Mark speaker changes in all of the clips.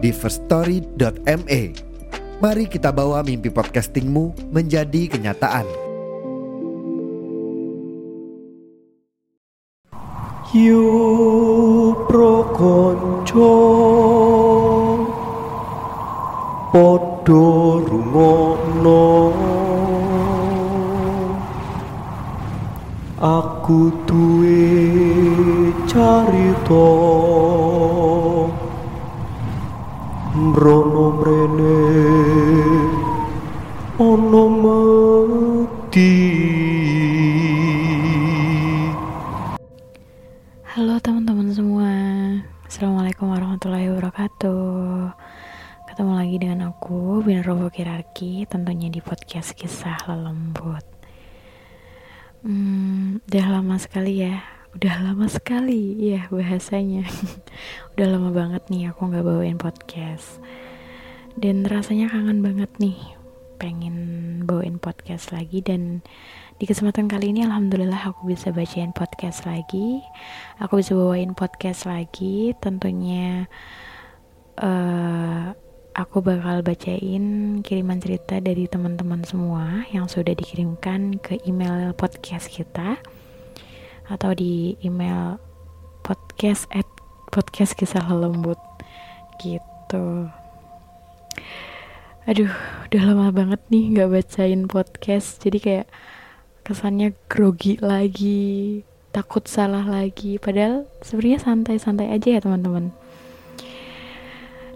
Speaker 1: di firststory.me. Mari kita bawa mimpi podcastingmu menjadi kenyataan.
Speaker 2: Yu pro konco Podo rungono Aku duwe carita
Speaker 3: Robo Kirarki Tentunya di podcast kisah lelembut hmm, Udah lama sekali ya Udah lama sekali ya bahasanya Udah lama banget nih aku gak bawain podcast Dan rasanya kangen banget nih Pengen bawain podcast lagi Dan di kesempatan kali ini alhamdulillah aku bisa bacain podcast lagi. Aku bisa bawain podcast lagi. Tentunya uh, aku bakal bacain kiriman cerita dari teman-teman semua yang sudah dikirimkan ke email podcast kita atau di email podcast at podcast kisah lembut. Gitu. Aduh, udah lama banget nih nggak bacain podcast, jadi kayak kesannya grogi lagi takut salah lagi. Padahal sebenarnya santai-santai aja ya teman-teman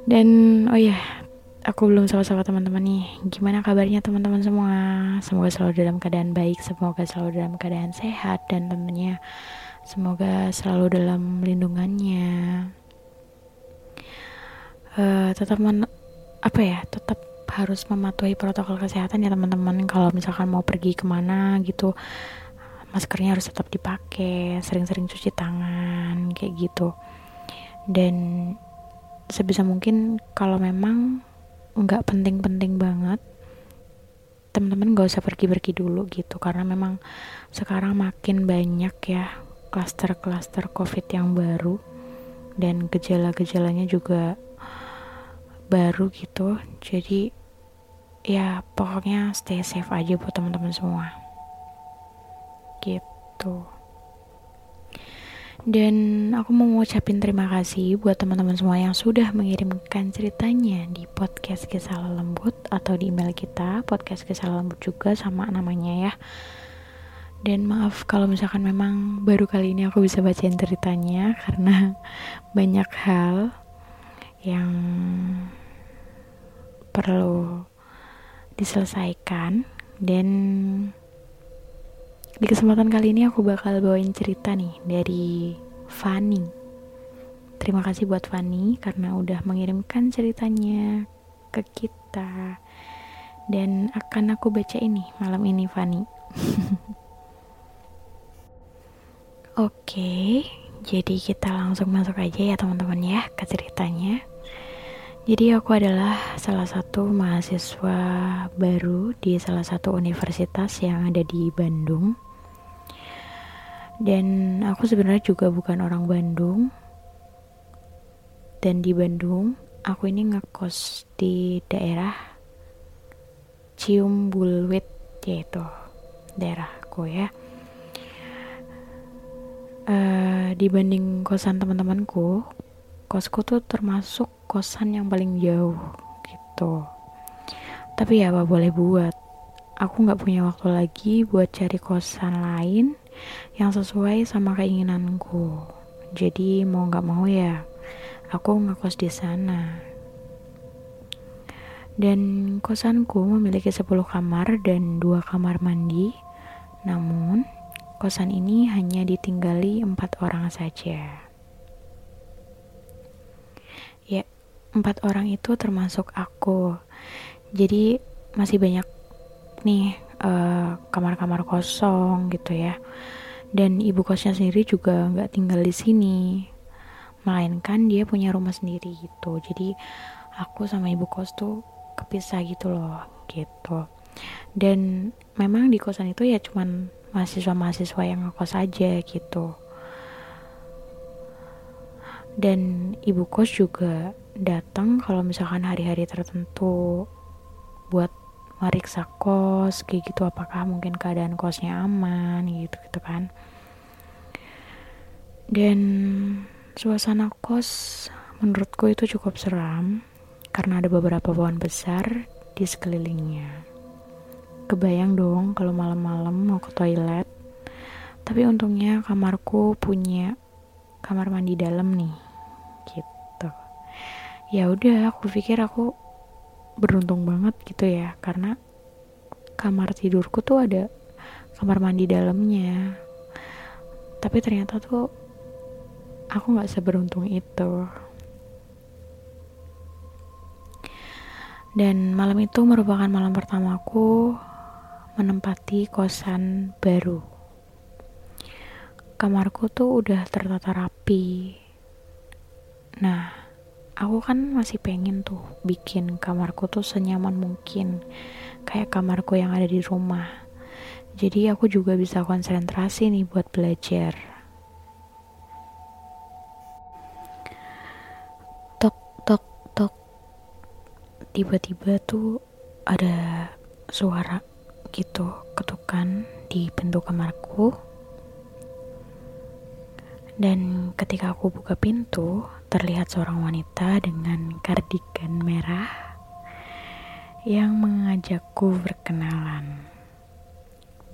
Speaker 3: dan oh ya aku belum sama-sama teman-teman nih. Gimana kabarnya teman-teman semua? Semoga selalu dalam keadaan baik semoga selalu dalam keadaan sehat dan tentunya semoga selalu dalam lindungannya. Uh, tetap men apa ya tetap harus mematuhi protokol kesehatan ya teman-teman. Kalau misalkan mau pergi ke mana gitu maskernya harus tetap dipakai sering-sering cuci tangan kayak gitu. Dan sebisa mungkin kalau memang nggak penting-penting banget teman-teman gak usah pergi-pergi dulu gitu. Karena memang sekarang makin banyak ya klaster-klaster covid yang baru dan gejala-gejalanya juga baru gitu. Jadi ya pokoknya stay safe aja buat teman-teman semua. Gitu dan aku mau ngucapin terima kasih buat teman-teman semua yang sudah mengirimkan ceritanya di podcast kisah lembut atau di email kita podcast kisah lembut juga sama namanya ya. Dan maaf kalau misalkan memang baru kali ini aku bisa bacain ceritanya karena banyak hal yang perlu diselesaikan. Dan di kesempatan kali ini aku bakal bawain cerita nih dari Fanny. Terima kasih buat Fanny karena udah mengirimkan ceritanya ke kita dan akan aku baca ini malam ini Fanny. Oke, jadi kita langsung masuk aja ya teman-teman ya ke ceritanya. Jadi aku adalah salah satu mahasiswa baru di salah satu universitas yang ada di Bandung. Dan aku sebenarnya juga bukan orang Bandung. Dan di Bandung, aku ini ngekos di daerah Cium Bulwit yaitu daerahku ya. Uh, dibanding kosan teman-temanku, kosku tuh termasuk kosan yang paling jauh gitu tapi ya apa boleh buat aku nggak punya waktu lagi buat cari kosan lain yang sesuai sama keinginanku. Jadi mau nggak mau ya aku ngekos di sana. Dan kosanku memiliki 10 kamar dan dua kamar mandi. Namun kosan ini hanya ditinggali empat orang saja. Empat orang itu termasuk aku. Jadi masih banyak nih eh, kamar-kamar kosong gitu ya. Dan ibu kosnya sendiri juga nggak tinggal di sini melainkan dia punya rumah sendiri gitu. Jadi aku sama ibu kos tuh kepisah gitu loh gitu. Dan memang di kosan itu ya cuman mahasiswa-mahasiswa yang ngekos aja gitu. Dan ibu kos juga datang kalau misalkan hari-hari tertentu buat meriksa kos kayak gitu apakah mungkin keadaan kosnya aman gitu gitu kan. Dan suasana kos menurutku itu cukup seram karena ada beberapa pohon besar di sekelilingnya. Kebayang dong kalau malam-malam mau ke toilet tapi untungnya kamarku punya kamar mandi dalam nih gitu. Ya udah aku pikir aku beruntung banget gitu ya karena kamar tidurku tuh ada kamar mandi dalamnya. Tapi ternyata tuh aku nggak seberuntung itu. Dan malam itu merupakan malam pertamaku menempati kosan baru. Kamarku tuh udah tertata rapi. Nah aku kan masih pengen tuh bikin kamarku tuh senyaman mungkin kayak kamarku yang ada di rumah. Jadi aku juga bisa konsentrasi nih buat belajar. Tok tok tok. Tiba-tiba tuh ada suara gitu ketukan di pintu kamarku. Dan ketika aku buka pintu, terlihat seorang wanita dengan kardigan merah yang mengajakku berkenalan.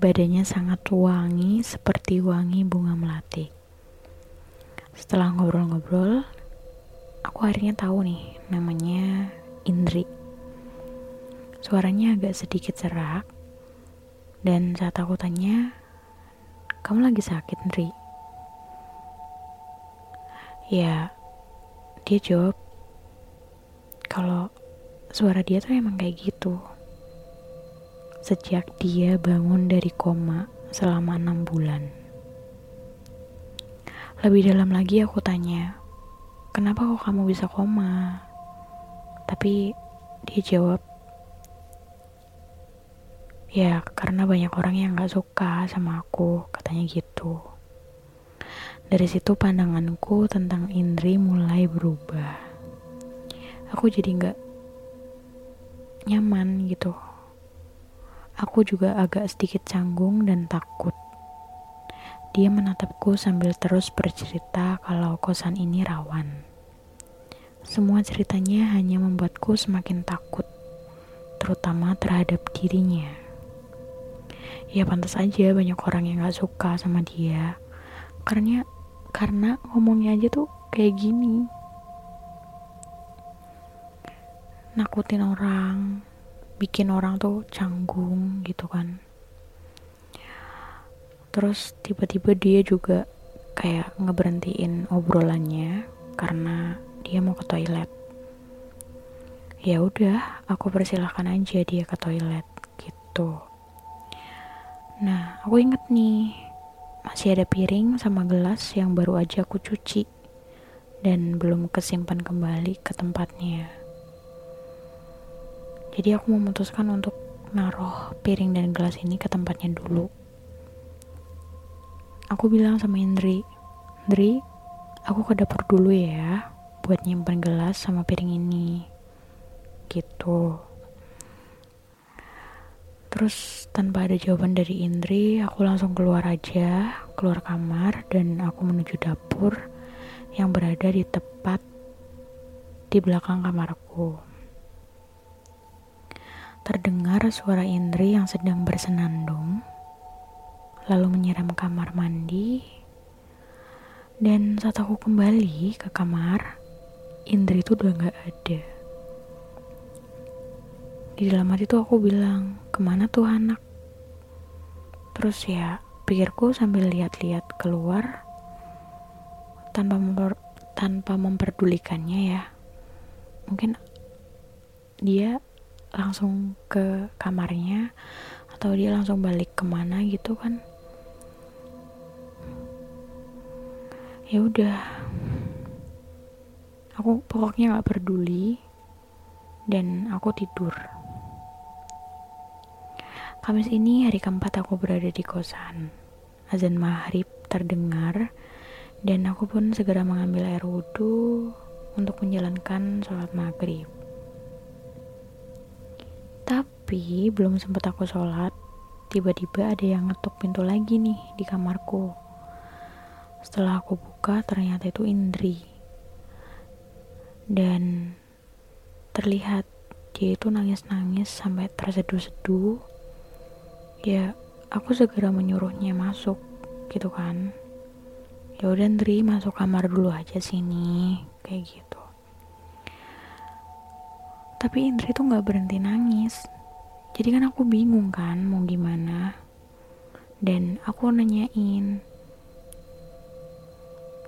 Speaker 3: Badannya sangat wangi seperti wangi bunga melati. Setelah ngobrol-ngobrol, aku akhirnya tahu nih namanya Indri. Suaranya agak sedikit serak, dan saat aku tanya, kamu lagi sakit, Indri? ya dia jawab kalau suara dia tuh emang kayak gitu. Sejak dia bangun dari koma selama enam bulan. Lebih dalam lagi aku tanya kenapa kok kamu bisa koma? Tapi dia jawab ya karena banyak orang yang gak suka sama aku katanya gitu dari situ pandanganku tentang Indri mulai berubah. Aku jadi nggak nyaman gitu. Aku juga agak sedikit canggung dan takut. Dia menatapku sambil terus bercerita kalau kosan ini rawan. Semua ceritanya hanya membuatku semakin takut, terutama terhadap dirinya. Ya pantas aja banyak orang yang gak suka sama dia, karena karena ngomongnya aja tuh kayak gini. Nakutin orang bikin orang tuh canggung gitu kan. Terus tiba-tiba dia juga kayak ngeberhentiin obrolannya karena dia mau ke toilet. Ya udah aku persilahkan aja dia ke toilet gitu. Nah aku inget nih masih ada piring sama gelas yang baru aja aku cuci dan belum kesimpan kembali ke tempatnya. Jadi aku memutuskan untuk naruh piring dan gelas ini ke tempatnya dulu. Aku bilang sama Indri, Indri, aku ke dapur dulu ya, buat nyimpan gelas sama piring ini. Gitu. Terus tanpa ada jawaban dari Indri, aku langsung keluar aja, keluar kamar dan aku menuju dapur yang berada di tepat di belakang kamarku. Terdengar suara Indri yang sedang bersenandung, lalu menyiram kamar mandi. Dan saat aku kembali ke kamar, Indri itu udah gak ada. Di dalam hati tuh aku bilang, ke mana tuh anak? Terus ya, pikirku sambil lihat-lihat keluar tanpa memper, tanpa memperdulikannya ya. mungkin dia langsung ke kamarnya atau dia langsung balik ke mana gitu kan ya udah aku pokoknya nggak peduli dan aku tidur Kamis ini hari keempat aku berada di kosan azan maghrib terdengar dan aku pun segera mengambil air wudhu untuk menjalankan sholat maghrib tapi belum sempat aku sholat tiba-tiba ada yang ngetuk pintu lagi nih di kamarku setelah aku buka ternyata itu Indri. Dan terlihat dia itu nangis-nangis sampai terseduh-seduh. Ya, aku segera menyuruhnya masuk gitu kan. Ya udah Indri masuk kamar dulu aja sini kayak gitu. Tapi Indri tuh nggak berhenti nangis. Jadi kan aku bingung kan mau gimana. Dan aku nanyain,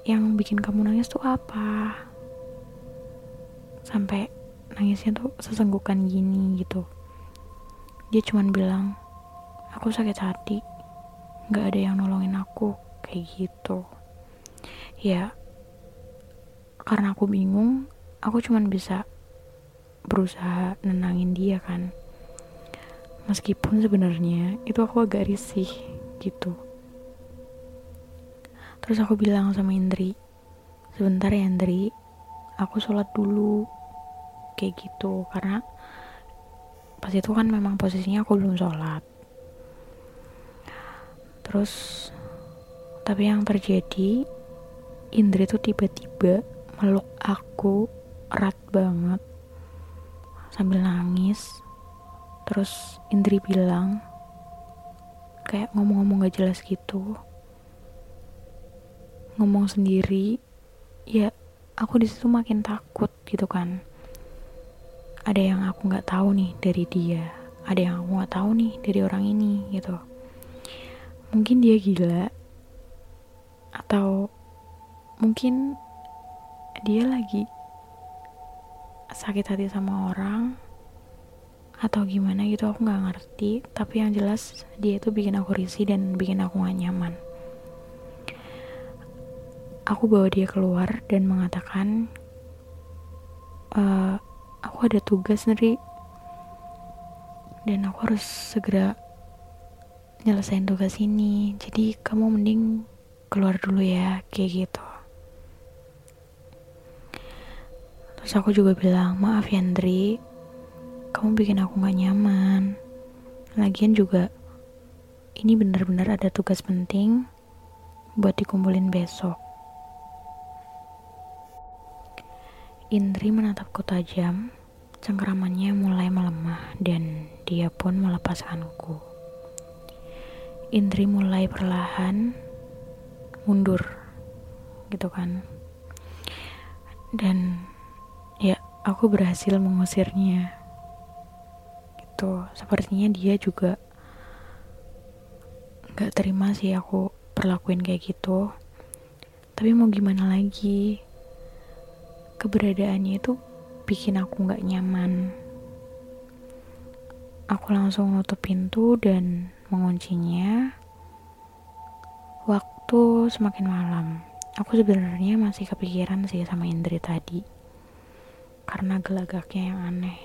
Speaker 3: yang bikin kamu nangis tuh apa sampai nangisnya tuh sesenggukan gini gitu dia cuman bilang aku sakit hati. Nggak ada yang nolongin aku kayak gitu. Ya karena aku bingung aku cuman bisa berusaha nenangin dia kan. Meskipun sebenarnya itu aku agak risih gitu. Terus aku bilang sama Indri, sebentar ya Indri, aku sholat dulu. Kayak gitu, karena pas itu kan memang posisinya aku belum sholat. Terus, tapi yang terjadi, Indri tuh tiba-tiba meluk aku erat banget. Sambil nangis. Terus Indri bilang, kayak ngomong-ngomong gak jelas gitu. Ngomong sendiri ya aku di situ makin takut gitu kan. Ada yang aku nggak tahu nih dari dia. Ada yang aku nggak tahu nih dari orang ini gitu mungkin dia gila. Atau mungkin dia lagi sakit hati sama orang atau gimana gitu aku nggak ngerti. Tapi yang jelas dia itu bikin aku risih dan bikin aku gak nyaman. Aku bawa dia keluar dan mengatakan uh, aku ada tugas nih dan aku harus segera nyelesain tugas ini. Jadi kamu mending keluar dulu ya kayak gitu. Terus aku juga bilang maaf Yandri kamu bikin aku gak nyaman. Lagian juga ini benar-benar ada tugas penting buat dikumpulin besok. Indri menatapku tajam, cengkeramannya mulai melemah dan dia pun melepaskanku. Indri mulai perlahan mundur, gitu kan. Dan ya, aku berhasil mengusirnya. Itu sepertinya dia juga gak terima sih aku perlakuin kayak gitu. Tapi mau gimana lagi? keberadaannya itu bikin aku nggak nyaman. Aku langsung nutup pintu dan menguncinya. Waktu semakin malam, aku sebenarnya masih kepikiran sih sama Indri tadi. Karena gelagaknya yang aneh.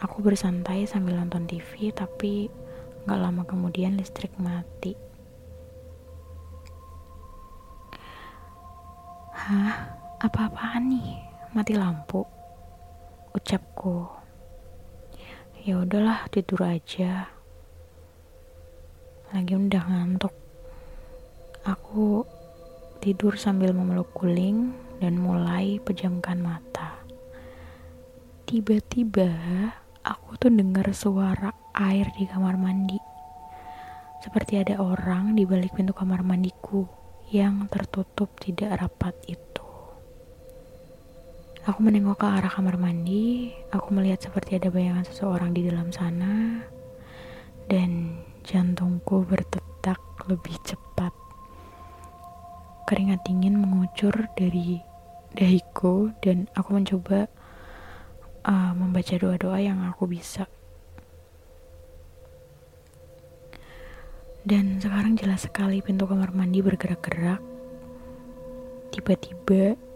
Speaker 3: Aku bersantai sambil nonton TV, tapi nggak lama kemudian listrik mati. Hah? Apa-apaan nih? Mati lampu? Ucapku. Ya udahlah, tidur aja. Lagi udah ngantuk. Aku tidur sambil memeluk guling dan mulai pejamkan mata. Tiba-tiba aku tuh dengar suara air di kamar mandi. Seperti ada orang di balik pintu kamar mandiku yang tertutup tidak rapat itu. Aku menengok ke arah kamar mandi, aku melihat seperti ada bayangan seseorang di dalam sana, dan jantungku berdetak lebih cepat. Keringat dingin mengucur dari dahiku dan aku mencoba uh, membaca doa-doa yang aku bisa. Dan sekarang jelas sekali pintu kamar mandi bergerak-gerak. Tiba-tiba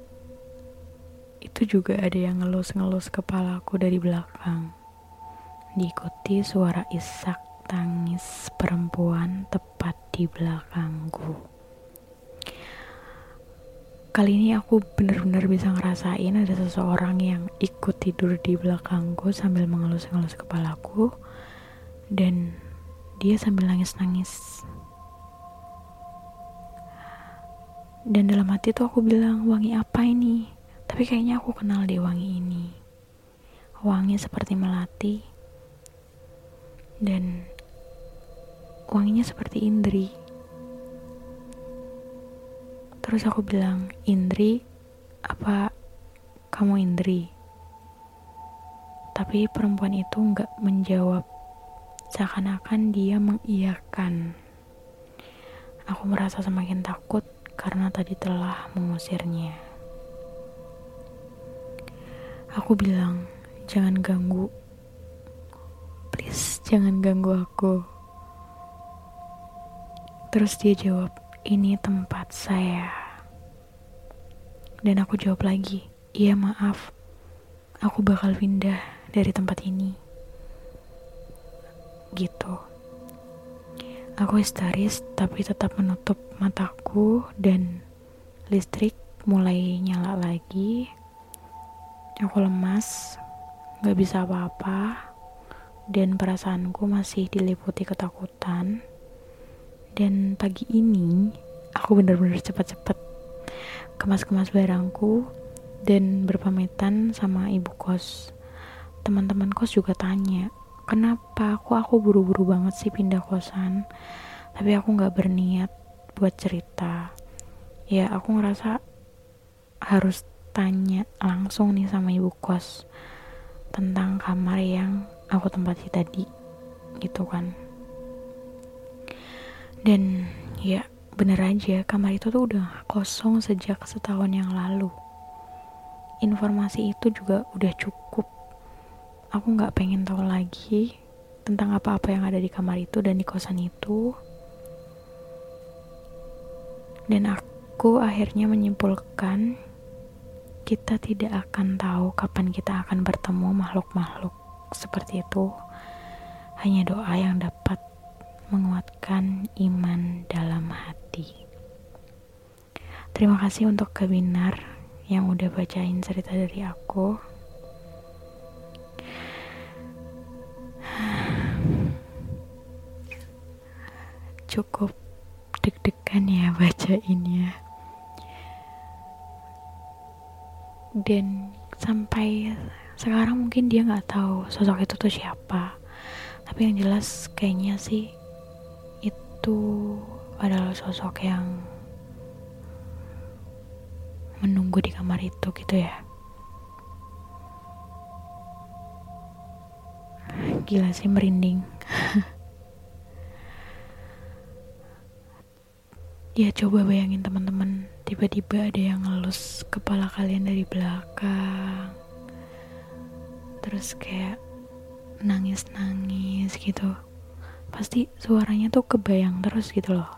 Speaker 3: juga ada yang ngelus-ngelus kepalaku dari belakang. Diikuti suara isak tangis perempuan tepat di belakangku. Kali ini aku benar-benar bisa ngerasain ada seseorang yang ikut tidur di belakangku sambil mengelus-ngelus kepalaku dan dia sambil nangis-nangis. Dan dalam hati tuh aku bilang, wangi apa ini? Tapi kayaknya aku kenal deh wangi ini. Wangi seperti melati. Dan wanginya seperti Indri. Terus aku bilang, Indri, apa kamu Indri? Tapi perempuan itu nggak menjawab. Seakan-akan dia mengiyakan. Aku merasa semakin takut karena tadi telah mengusirnya. Aku bilang, jangan ganggu. Please, jangan ganggu aku. Terus dia jawab, ini tempat saya. Dan aku jawab lagi, iya maaf, aku bakal pindah dari tempat ini. Gitu. Aku histeris tapi tetap menutup mataku dan listrik mulai nyala lagi. Aku lemas, gak bisa apa-apa, dan perasaanku masih diliputi ketakutan. Dan pagi ini aku benar-benar cepat-cepat kemas-kemas barangku dan berpamitan sama ibu kos. Teman-teman kos juga tanya, kenapa aku aku buru-buru banget sih pindah kosan? Tapi aku nggak berniat buat cerita. Ya aku ngerasa harus tanya langsung nih sama ibu kos tentang kamar yang aku tempati tadi gitu kan dan ya bener aja kamar itu tuh udah kosong sejak setahun yang lalu. Informasi itu juga udah cukup. Aku nggak pengen tahu lagi tentang apa-apa yang ada di kamar itu dan di kosan itu. Dan aku akhirnya menyimpulkan kita tidak akan tahu kapan kita akan bertemu makhluk-makhluk seperti itu. Hanya doa yang dapat menguatkan iman dalam hati. Terima kasih untuk Kebinar yang udah bacain cerita dari aku. Cukup deg-degan ya bacainnya. Dan sampai sekarang mungkin dia nggak tahu sosok itu tuh siapa. Tapi yang jelas kayaknya sih itu adalah sosok yang menunggu di kamar itu gitu ya gila sih merinding ya coba bayangin teman-teman. Tiba-tiba ada yang ngelus kepala kalian dari belakang. Terus kayak nangis-nangis gitu. Pasti suaranya tuh kebayang terus gitu loh.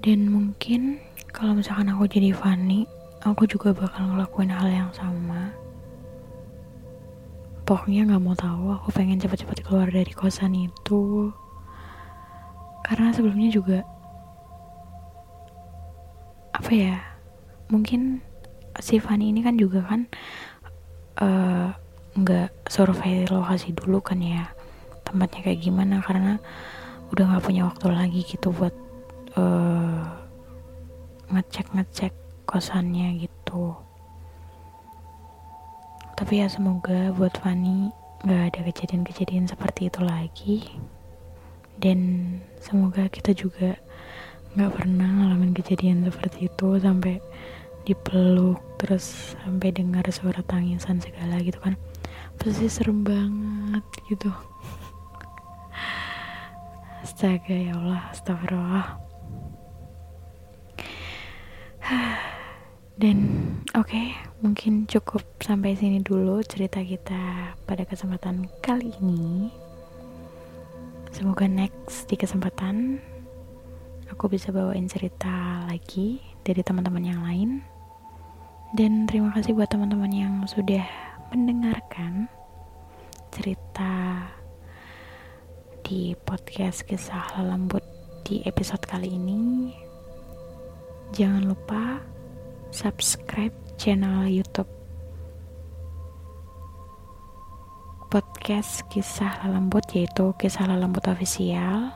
Speaker 3: Dan mungkin kalau misalkan aku jadi Fanny aku juga bakal ngelakuin hal yang sama pokoknya nggak mau tahu aku pengen cepat-cepat keluar dari kosan itu. Karena sebelumnya juga apa ya mungkin si Fanny ini kan juga kan eh, nggak uh, survei lokasi dulu kan ya tempatnya kayak gimana karena udah nggak punya waktu lagi gitu buat uh, ngecek ngecek kosannya gitu tapi ya semoga buat Fanny nggak ada kejadian-kejadian seperti itu lagi. Dan semoga kita juga nggak pernah ngalamin kejadian seperti itu sampai dipeluk terus sampai dengar suara tangisan segala gitu kan. Pasti serem banget gitu. Astaga ya Allah, astagfirullah. Dan oke, mungkin cukup sampai sini dulu cerita kita pada kesempatan kali ini. Semoga next di kesempatan aku bisa bawain cerita lagi dari teman-teman yang lain. Dan terima kasih buat teman-teman yang sudah mendengarkan cerita di podcast kisah lembut di episode kali ini. Jangan lupa subscribe channel YouTube podcast kisah lembut yaitu kisah lembut official.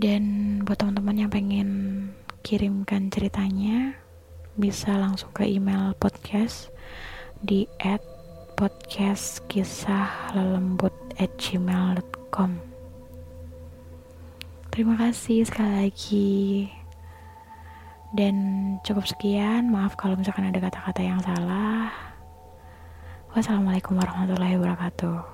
Speaker 3: Dan buat teman-teman yang pengen kirimkan ceritanya bisa langsung ke email podcast di at podcast kisah lelembut at gmail.com Terima kasih sekali lagi Dan cukup sekian. Maaf kalau misalkan ada kata-kata yang salah. Wassalamualaikum warahmatullahi wabarakatuh